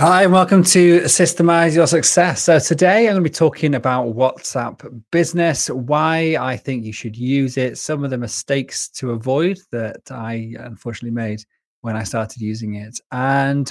Hi, and welcome to Systemize Your Success. So, today I'm going to be talking about WhatsApp business, why I think you should use it, some of the mistakes to avoid that I unfortunately made when I started using it, and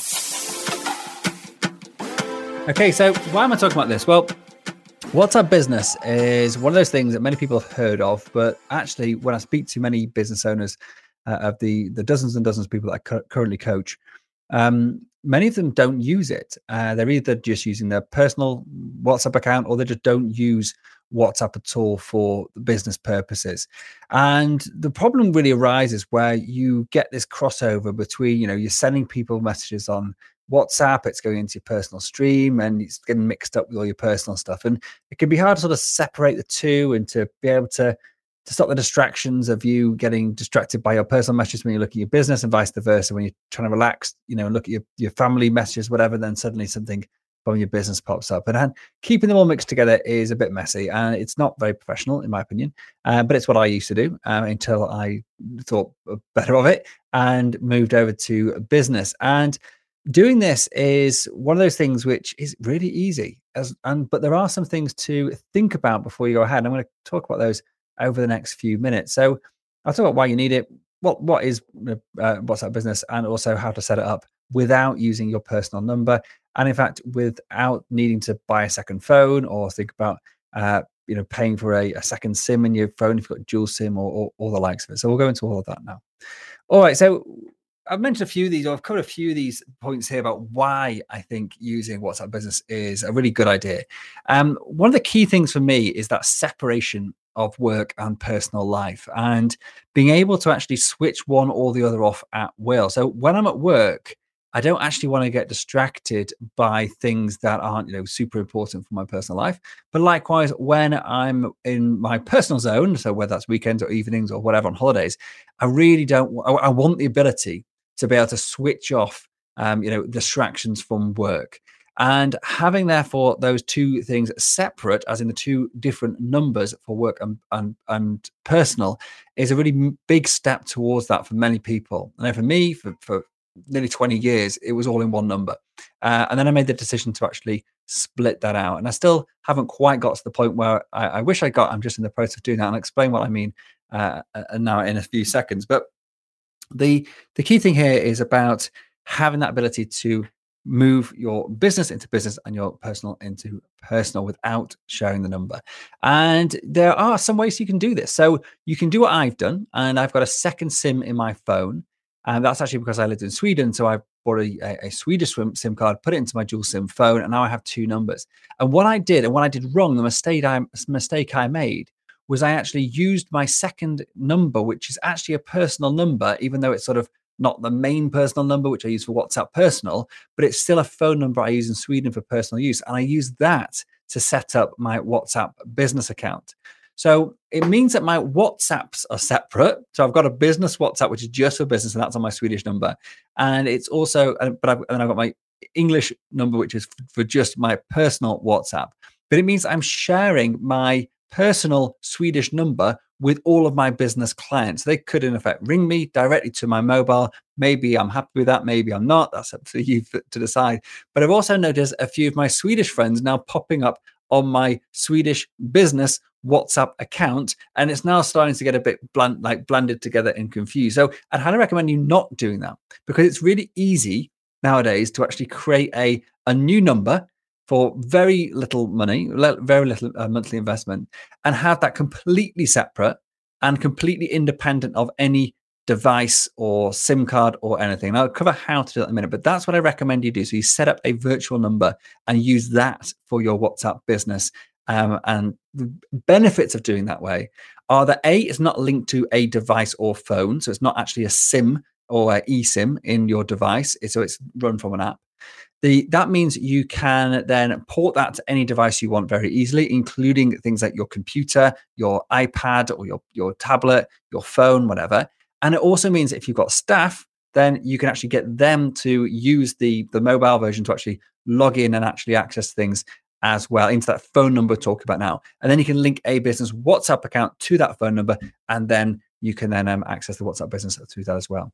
Okay, so why am I talking about this? Well, WhatsApp business is one of those things that many people have heard of, but actually, when I speak to many business owners uh, of the the dozens and dozens of people that I cu- currently coach, um, many of them don't use it. Uh, they're either just using their personal WhatsApp account or they just don't use WhatsApp at all for business purposes. And the problem really arises where you get this crossover between, you know, you're sending people messages on WhatsApp, it's going into your personal stream and it's getting mixed up with all your personal stuff. And it can be hard to sort of separate the two and to be able to to stop the distractions of you getting distracted by your personal messages when you look at your business and vice versa. When you're trying to relax, you know, and look at your, your family messages, whatever, then suddenly something from your business pops up. And, and keeping them all mixed together is a bit messy and it's not very professional, in my opinion. Uh, but it's what I used to do uh, until I thought better of it and moved over to business. And doing this is one of those things which is really easy as and but there are some things to think about before you go ahead and i'm going to talk about those over the next few minutes. So i'll talk about why you need it what what is uh, whatsapp business and also how to set it up without using your personal number and in fact without needing to buy a second phone or think about uh, you know paying for a, a, second sim in your phone if you've got dual sim or all the likes of it. So we'll go into all of that now. All right so I've mentioned a few of these, or I've covered a few of these points here about why I think using WhatsApp Business is a really good idea. Um, one of the key things for me is that separation of work and personal life and being able to actually switch one or the other off at will. So when I'm at work, I don't actually want to get distracted by things that aren't, you know, super important for my personal life. But likewise, when I'm in my personal zone, so whether that's weekends or evenings or whatever on holidays, I really don't. I want the ability to be able to switch off, um, you know, distractions from work. And having therefore those two things separate, as in the two different numbers for work and, and, and personal, is a really big step towards that for many people. And for me, for, for nearly 20 years, it was all in one number. Uh, and then I made the decision to actually split that out. And I still haven't quite got to the point where I, I wish I got. I'm just in the process of doing that. And I'll explain what I mean uh, now in a few seconds. But the the key thing here is about having that ability to move your business into business and your personal into personal without sharing the number. And there are some ways you can do this. So you can do what I've done, and I've got a second SIM in my phone. And that's actually because I lived in Sweden. So I bought a, a, Swedish SIM card, put it into my dual SIM phone, and now I have two numbers. And what I did and what I did wrong, the mistake I mistake I made was I actually used my second number, which is actually a personal number, even though it's sort of not the main personal number, which I use for WhatsApp personal, but it's still a phone number I use in Sweden for personal use. And I use that to set up my WhatsApp business account. So it means that my WhatsApps are separate. So I've got a business WhatsApp, which is just for business, and that's on my Swedish number. And it's also, but I've, and I've got my English number, which is for just my personal WhatsApp. But it means I'm sharing my personal Swedish number with all of my business clients. They could, in effect, ring me directly to my mobile. Maybe I'm happy with that. Maybe I'm not. That's up to you to decide. But I've also noticed a few of my Swedish friends now popping up on my Swedish business WhatsApp account, and it's now starting to get a bit bland, like blended together and confused. So I'd highly recommend you not doing that because it's really easy nowadays to actually create a a new number for very little money, very little uh, monthly investment, and have that completely separate and completely independent of any device or SIM card or anything. And I'll cover how to do that in a minute, but that's what I recommend you do. So you set up a virtual number and use that for your WhatsApp business. Um, and the benefits of doing that way are that A, it's not linked to a device or phone. So it's not actually a SIM or eSIM in your device. So it's run from an app. The, that means you can then port that to any device you want very easily, including things like your computer, your iPad, or your, your tablet, your phone, whatever. And it also means if you've got staff, then you can actually get them to use the, the mobile version to actually log in and actually access things as well into that phone number talk about now. And then you can link a business WhatsApp account to that phone number, and then you can then um, access the WhatsApp business through that as well.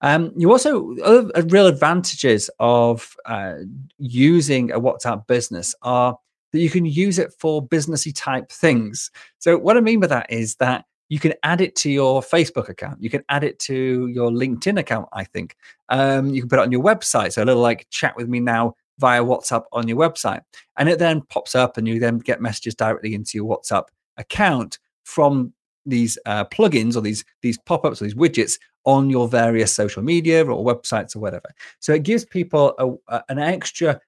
Um, you also other uh, real advantages of uh, using a WhatsApp business are that you can use it for businessy type things. So what I mean by that is that you can add it to your Facebook account. You can add it to your LinkedIn account. I think um, you can put it on your website. So a little like chat with me now via WhatsApp on your website. And it then pops up and you then get messages directly into your WhatsApp account from these uh, plugins or these these pop-ups or these widgets on your various social media or websites or whatever. So it gives people a, a, an extra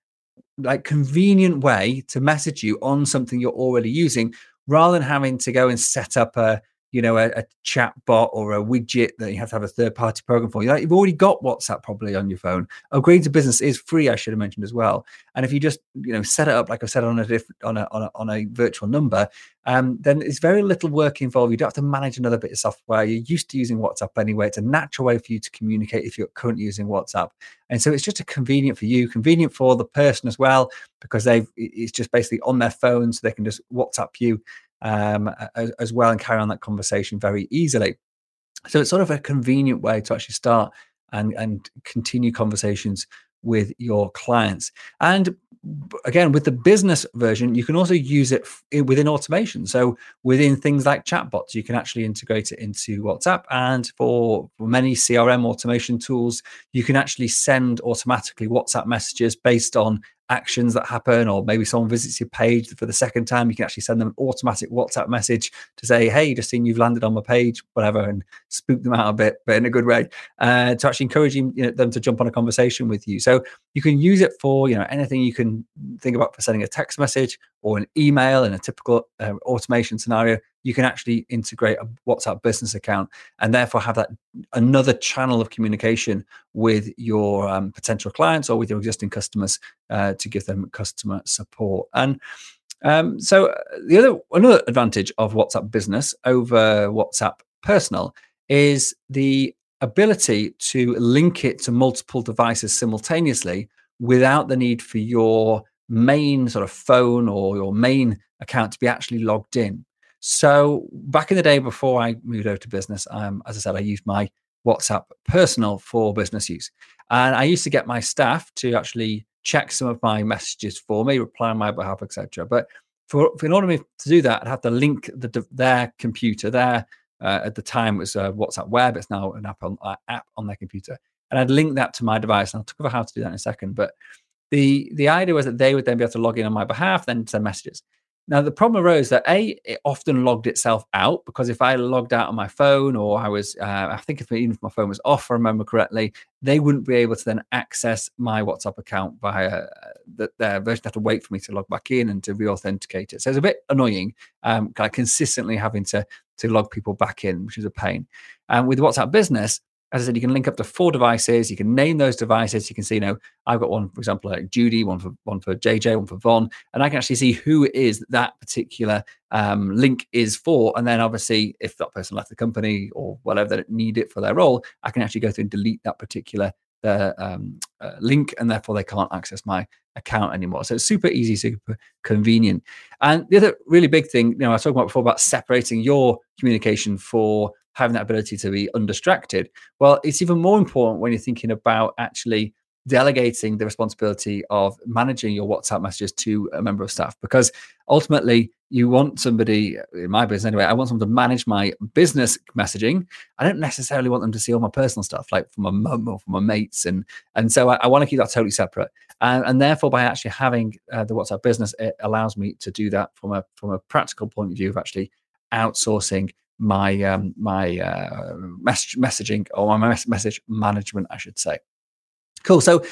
like convenient way to message you on something you're already using rather than having to go and set up a you know, a, a chat bot or a widget that you have to have a third party program for. Like you've already got WhatsApp probably on your phone. Upgrading to business is free, I should have mentioned as well. And if you just, you know, set it up, like I said, on a different, on a, on a, on a virtual number, um, then it's very little work involved. You don't have to manage another bit of software. You're used to using WhatsApp anyway. It's a natural way for you to communicate if you're currently using WhatsApp. And so it's just a convenient for you, convenient for the person as well, because they've, it's just basically on their phone so they can just WhatsApp you um, as, as well and carry on that conversation very easily. So it's sort of a convenient way to actually start and, and continue conversations with your clients. And again, with the business version, you can also use it within automation. So within things like chatbots, you can actually integrate it into WhatsApp. And for, for many CRM automation tools, you can actually send automatically WhatsApp messages based on actions that happen, or maybe someone visits your page for the second time, you can actually send them an automatic WhatsApp message to say, "Hey, just seen you've landed on my page," whatever, and spook them out a bit, but in a good way, uh, to actually encouraging you know, them to jump on a conversation with you. So you can use it for you know anything you can think about for sending a text message or an email in a typical uh, automation scenario you can actually integrate a WhatsApp business account and therefore have that another channel of communication with your um, potential clients or with your existing customers uh, to give them customer support. And um, so uh, the other another advantage of WhatsApp Business over WhatsApp Personal is the ability to link it to multiple devices simultaneously without the need for your main sort of phone or your main account to be actually logged in. So back in the day before I moved over to business, um, as I said, I used my WhatsApp personal for business use, and I used to get my staff to actually check some of my messages for me, reply on my behalf, etc. But for, for, in order to do that, I'd have to link the, their computer. Their uh, at the time it was uh, WhatsApp Web. It's now an app on uh, app on their computer, and I'd link that to my device. And I'll talk about how to do that in a second. But the the idea was that they would then be able to log in on my behalf, then send messages. Now, the problem arose that A, it often logged itself out because if I logged out on my phone or I was, uh, I think if even if my phone was off, I remember correctly, they wouldn't be able to then access my WhatsApp account via uh, the, their version. Have to wait for me to log back in and to re-authenticate it. So it's a bit annoying, um, kind of consistently having to to log people back in, which is a pain. And with WhatsApp Business, as I said, you can link up to four devices. You can name those devices. You can see, you know, I've got one, for example, like Judy, one for one for JJ, one for Von, and I can actually see who it is that particular um, link is for. And then, obviously, if that person left the company or whatever that need it for their role, I can actually go through and delete that particular um, uh, link, and therefore they can't access my account anymore. So it's super easy, super convenient. And the other really big thing, you know, I was talking about before about separating your communication for having that ability to be undistracted. Well, it's even more important when you're thinking about actually delegating the responsibility of managing your WhatsApp messages to a member of staff because ultimately you want somebody in my business anyway. I want someone to manage my business messaging. I don't necessarily want them to see all my personal stuff, like from my mum or from my mates, and and so I, I want to keep that totally separate. And, and therefore, by actually having uh, the WhatsApp business, it allows me to do that from a from a practical point of view of actually outsourcing my um, my uh, messaging or my message management, I should say. Cool. So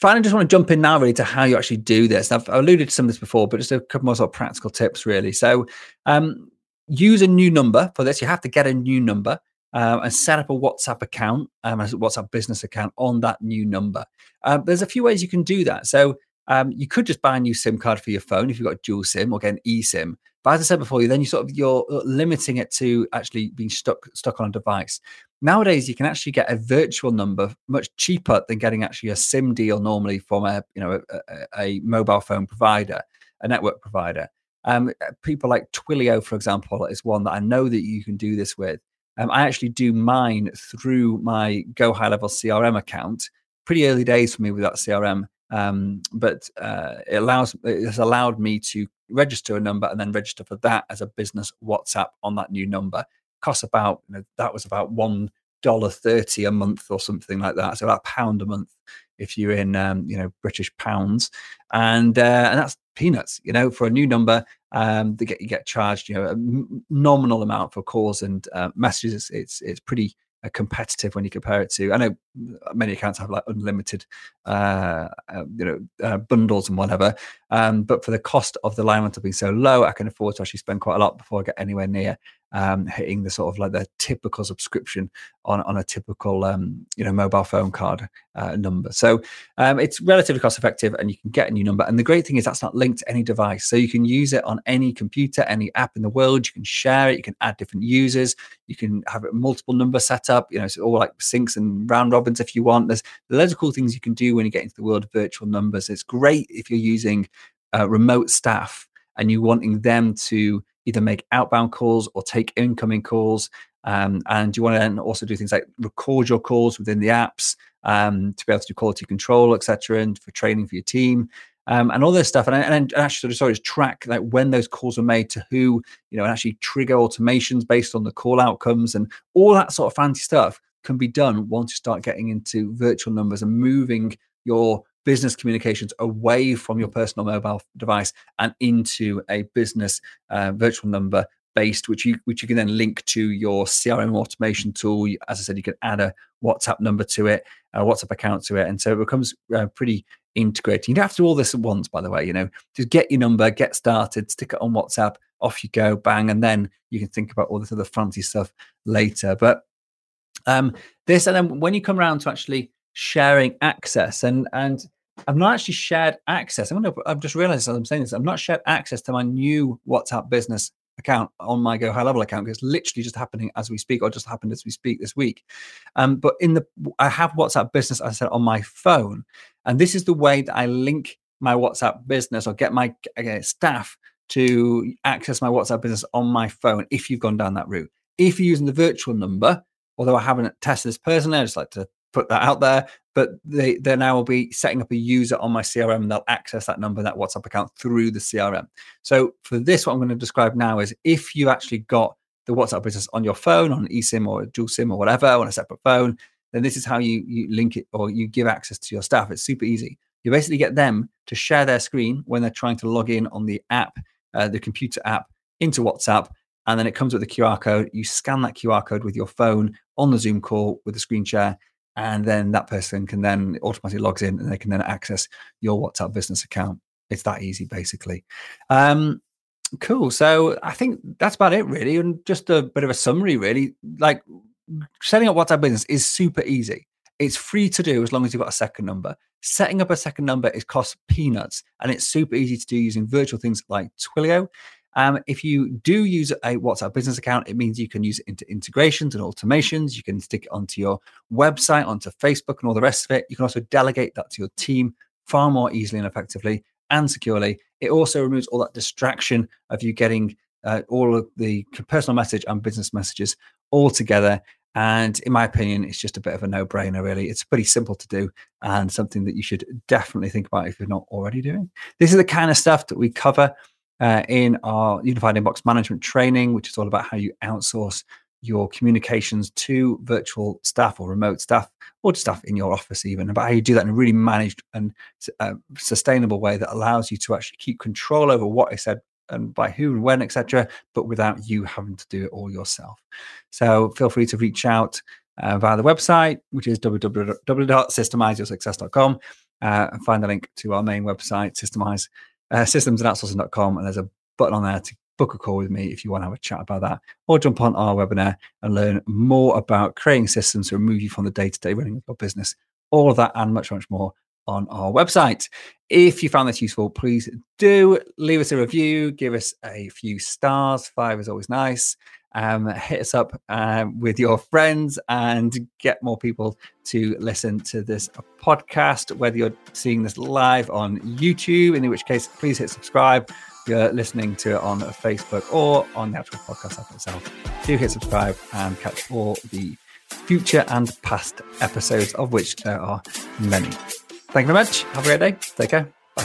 finally, just want to jump in now really to how you actually do this. I've alluded to some of this before, but just a couple more sort of practical tips really. So um, use a new number for this. You have to get a new number. um, and set up a WhatsApp account, um, a WhatsApp business account on that new number. Um, there's a few ways you can do that. So um, you could just buy a new SIM card for your phone if you've got dual SIM or get an eSIM. But as I said before, you then you sort of you're uh, limiting it to actually being stuck stuck on a device. Nowadays, you can actually get a virtual number much cheaper than getting actually a SIM deal normally from a you know a, a, mobile phone provider, a network provider. Um, people like Twilio, for example, is one that I know that you can do this with. Um, I actually do mine through my Go High Level CRM account. Pretty early days for me with that CRM, um, but uh, it allows it has allowed me to register a number and then register for that as a business WhatsApp on that new number. Costs about you know, that was about one dollar thirty a month or something like that. So about a pound a month if you're in um, you know British pounds, and uh, and that's peanuts. You know, for a new number, um, they get you get charged you know a nominal amount for calls and uh, messages. It's it's pretty competitive when you compare it to. I know many accounts have like unlimited, uh, uh, you know, uh, bundles and whatever. Um, but for the cost of the line rental being so low, I can afford to actually spend quite a lot before I get anywhere near um, hitting the sort of like the typical subscription on on a typical um, you know mobile phone card uh, number. So um, it's relatively cost effective, and you can get a new number. And the great thing is that's not linked to any device, so you can use it on any computer, any app in the world. You can share it. You can add different users. You can have it multiple number set up. You know, it's all like syncs and round robins if you want. There's loads of cool things you can do when you get into the world of virtual numbers. It's great if you're using uh, remote staff and you're wanting them to either make outbound calls or take incoming calls. Um, and you want to then also do things like record your calls within the apps um, to be able to do quality control, etc., and for training for your team. Um, and all this stuff, and, and, and actually, sorry, track like when those calls were made to who, you know, and actually trigger automations based on the call outcomes and all that sort of fancy stuff can be done once you start getting into virtual numbers and moving your business communications away from your personal mobile device and into a business uh, virtual number based, which you which you can then link to your CRM automation tool. As I said, you can add a WhatsApp number to it, a WhatsApp account to it, and so it becomes uh, pretty integrated. You don't have to do all this at once, by the way. You know, just get your number, get started, stick it on WhatsApp, off you go, bang, and then you can think about all this other fancy stuff later. But um, this, and then when you come around to actually sharing access, and and I've not actually shared access. I'm gonna, I've just realized as I'm saying this, I've not shared access to my new WhatsApp business account on my Go High Level account because it's literally just happening as we speak, or just happened as we speak this week. Um, but in the, I have WhatsApp Business, I said on my phone, and this is the way that I link my WhatsApp Business or get my staff to access my WhatsApp Business on my phone. If you've gone down that route, if you're using the virtual number, although I haven't tested this personally, I just like to put that out there. But they they now will be setting up a user on my CRM and they'll access that number, that WhatsApp account through the CRM. So for this, what I'm going to describe now is if you actually got the WhatsApp business on your phone, on an eSIM or a dual SIM or whatever, on a separate phone, then this is how you you link it or you give access to your staff. It's super easy. You basically get them to share their screen when they're trying to log in on the app, uh, the computer app, into WhatsApp, and then it comes with a QR code. You scan that QR code with your phone on the Zoom call with the screen share, and then that person can then automatically logs in and they can then access your WhatsApp business account. It's that easy, basically. Um, cool. So I think that's about it, really, and just a bit of a summary, really. Like setting up WhatsApp business is super easy. It's free to do as long as you've got a second number. Setting up a second number is cost peanuts, and it's super easy to do using virtual things like Twilio. Um, if you do use a WhatsApp business account, it means you can use it into integrations and automations. You can stick it onto your website, onto Facebook, and all the rest of it. You can also delegate that to your team far more easily and effectively and securely. It also removes all that distraction of you getting uh, all of the personal message and business messages all together. And in my opinion, it's just a bit of a no brainer, really. It's pretty simple to do and something that you should definitely think about if you're not already doing. This is the kind of stuff that we cover uh, in our unified inbox management training, which is all about how you outsource your communications to virtual staff or remote staff or staff in your office even about how you do that in a really managed and uh, sustainable way that allows you to actually keep control over what is said and by who and when etc but without you having to do it all yourself. So feel free to reach out uh, via the website which is www.systemizeyoursuccess.com uh, and find the link to our main website systemize uh, systems and outsourcing.com. And there's a button on there to book a call with me if you want to have a chat about that, or jump on our webinar and learn more about creating systems to remove you from the day to day running of your business. All of that and much, much more on our website. If you found this useful, please do leave us a review, give us a few stars. Five is always nice. Um, hit us up um, with your friends and get more people to listen to this podcast, whether you're seeing this live on YouTube, in which case, please hit subscribe. You're listening to it on Facebook or on the actual podcast app itself, do hit subscribe and catch all the future and past episodes, of which there are many. Thank you very much. Have a great day. Take care. Bye.